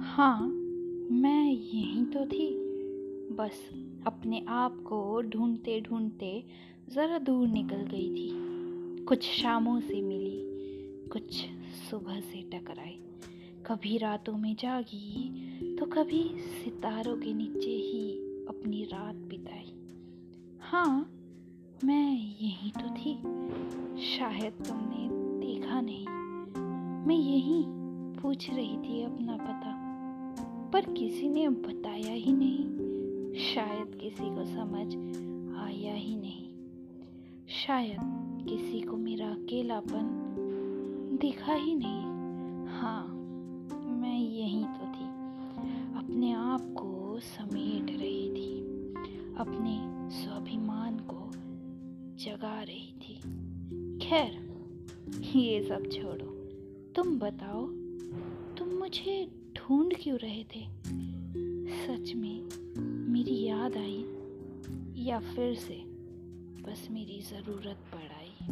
हाँ मैं यहीं तो थी। बस अपने आप को ढूंढते ढूंढते ज़रा दूर निकल गई थी। कुछ शामों से मिली, कुछ सुबह से टकराई। कभी रातों में जागी तो कभी सितारों के नीचे ही अपनी रात बिताई। हाँ मैं यहीं तो थी। शायद तुमने देखा नहीं। मैं यहीं पूछ रही थी अपना पता। पर किसी ने बताया ही नहीं। शायद किसी को समझ आया ही नहीं। शायद किसी को मेरा अकेलापन दिखा ही नहीं। हाँ मैं यहीं तो थी। अपने आप को समेट रही थी। अपने स्वाभिमान को जगा रही थी। खैर, ये सब छोड़ो। तुम बताओ, तुम मुझे ढूंढ क्यों रहे थे? सच में मेरी याद आई या फिर से बस मेरी ज़रूरत पड़ आई।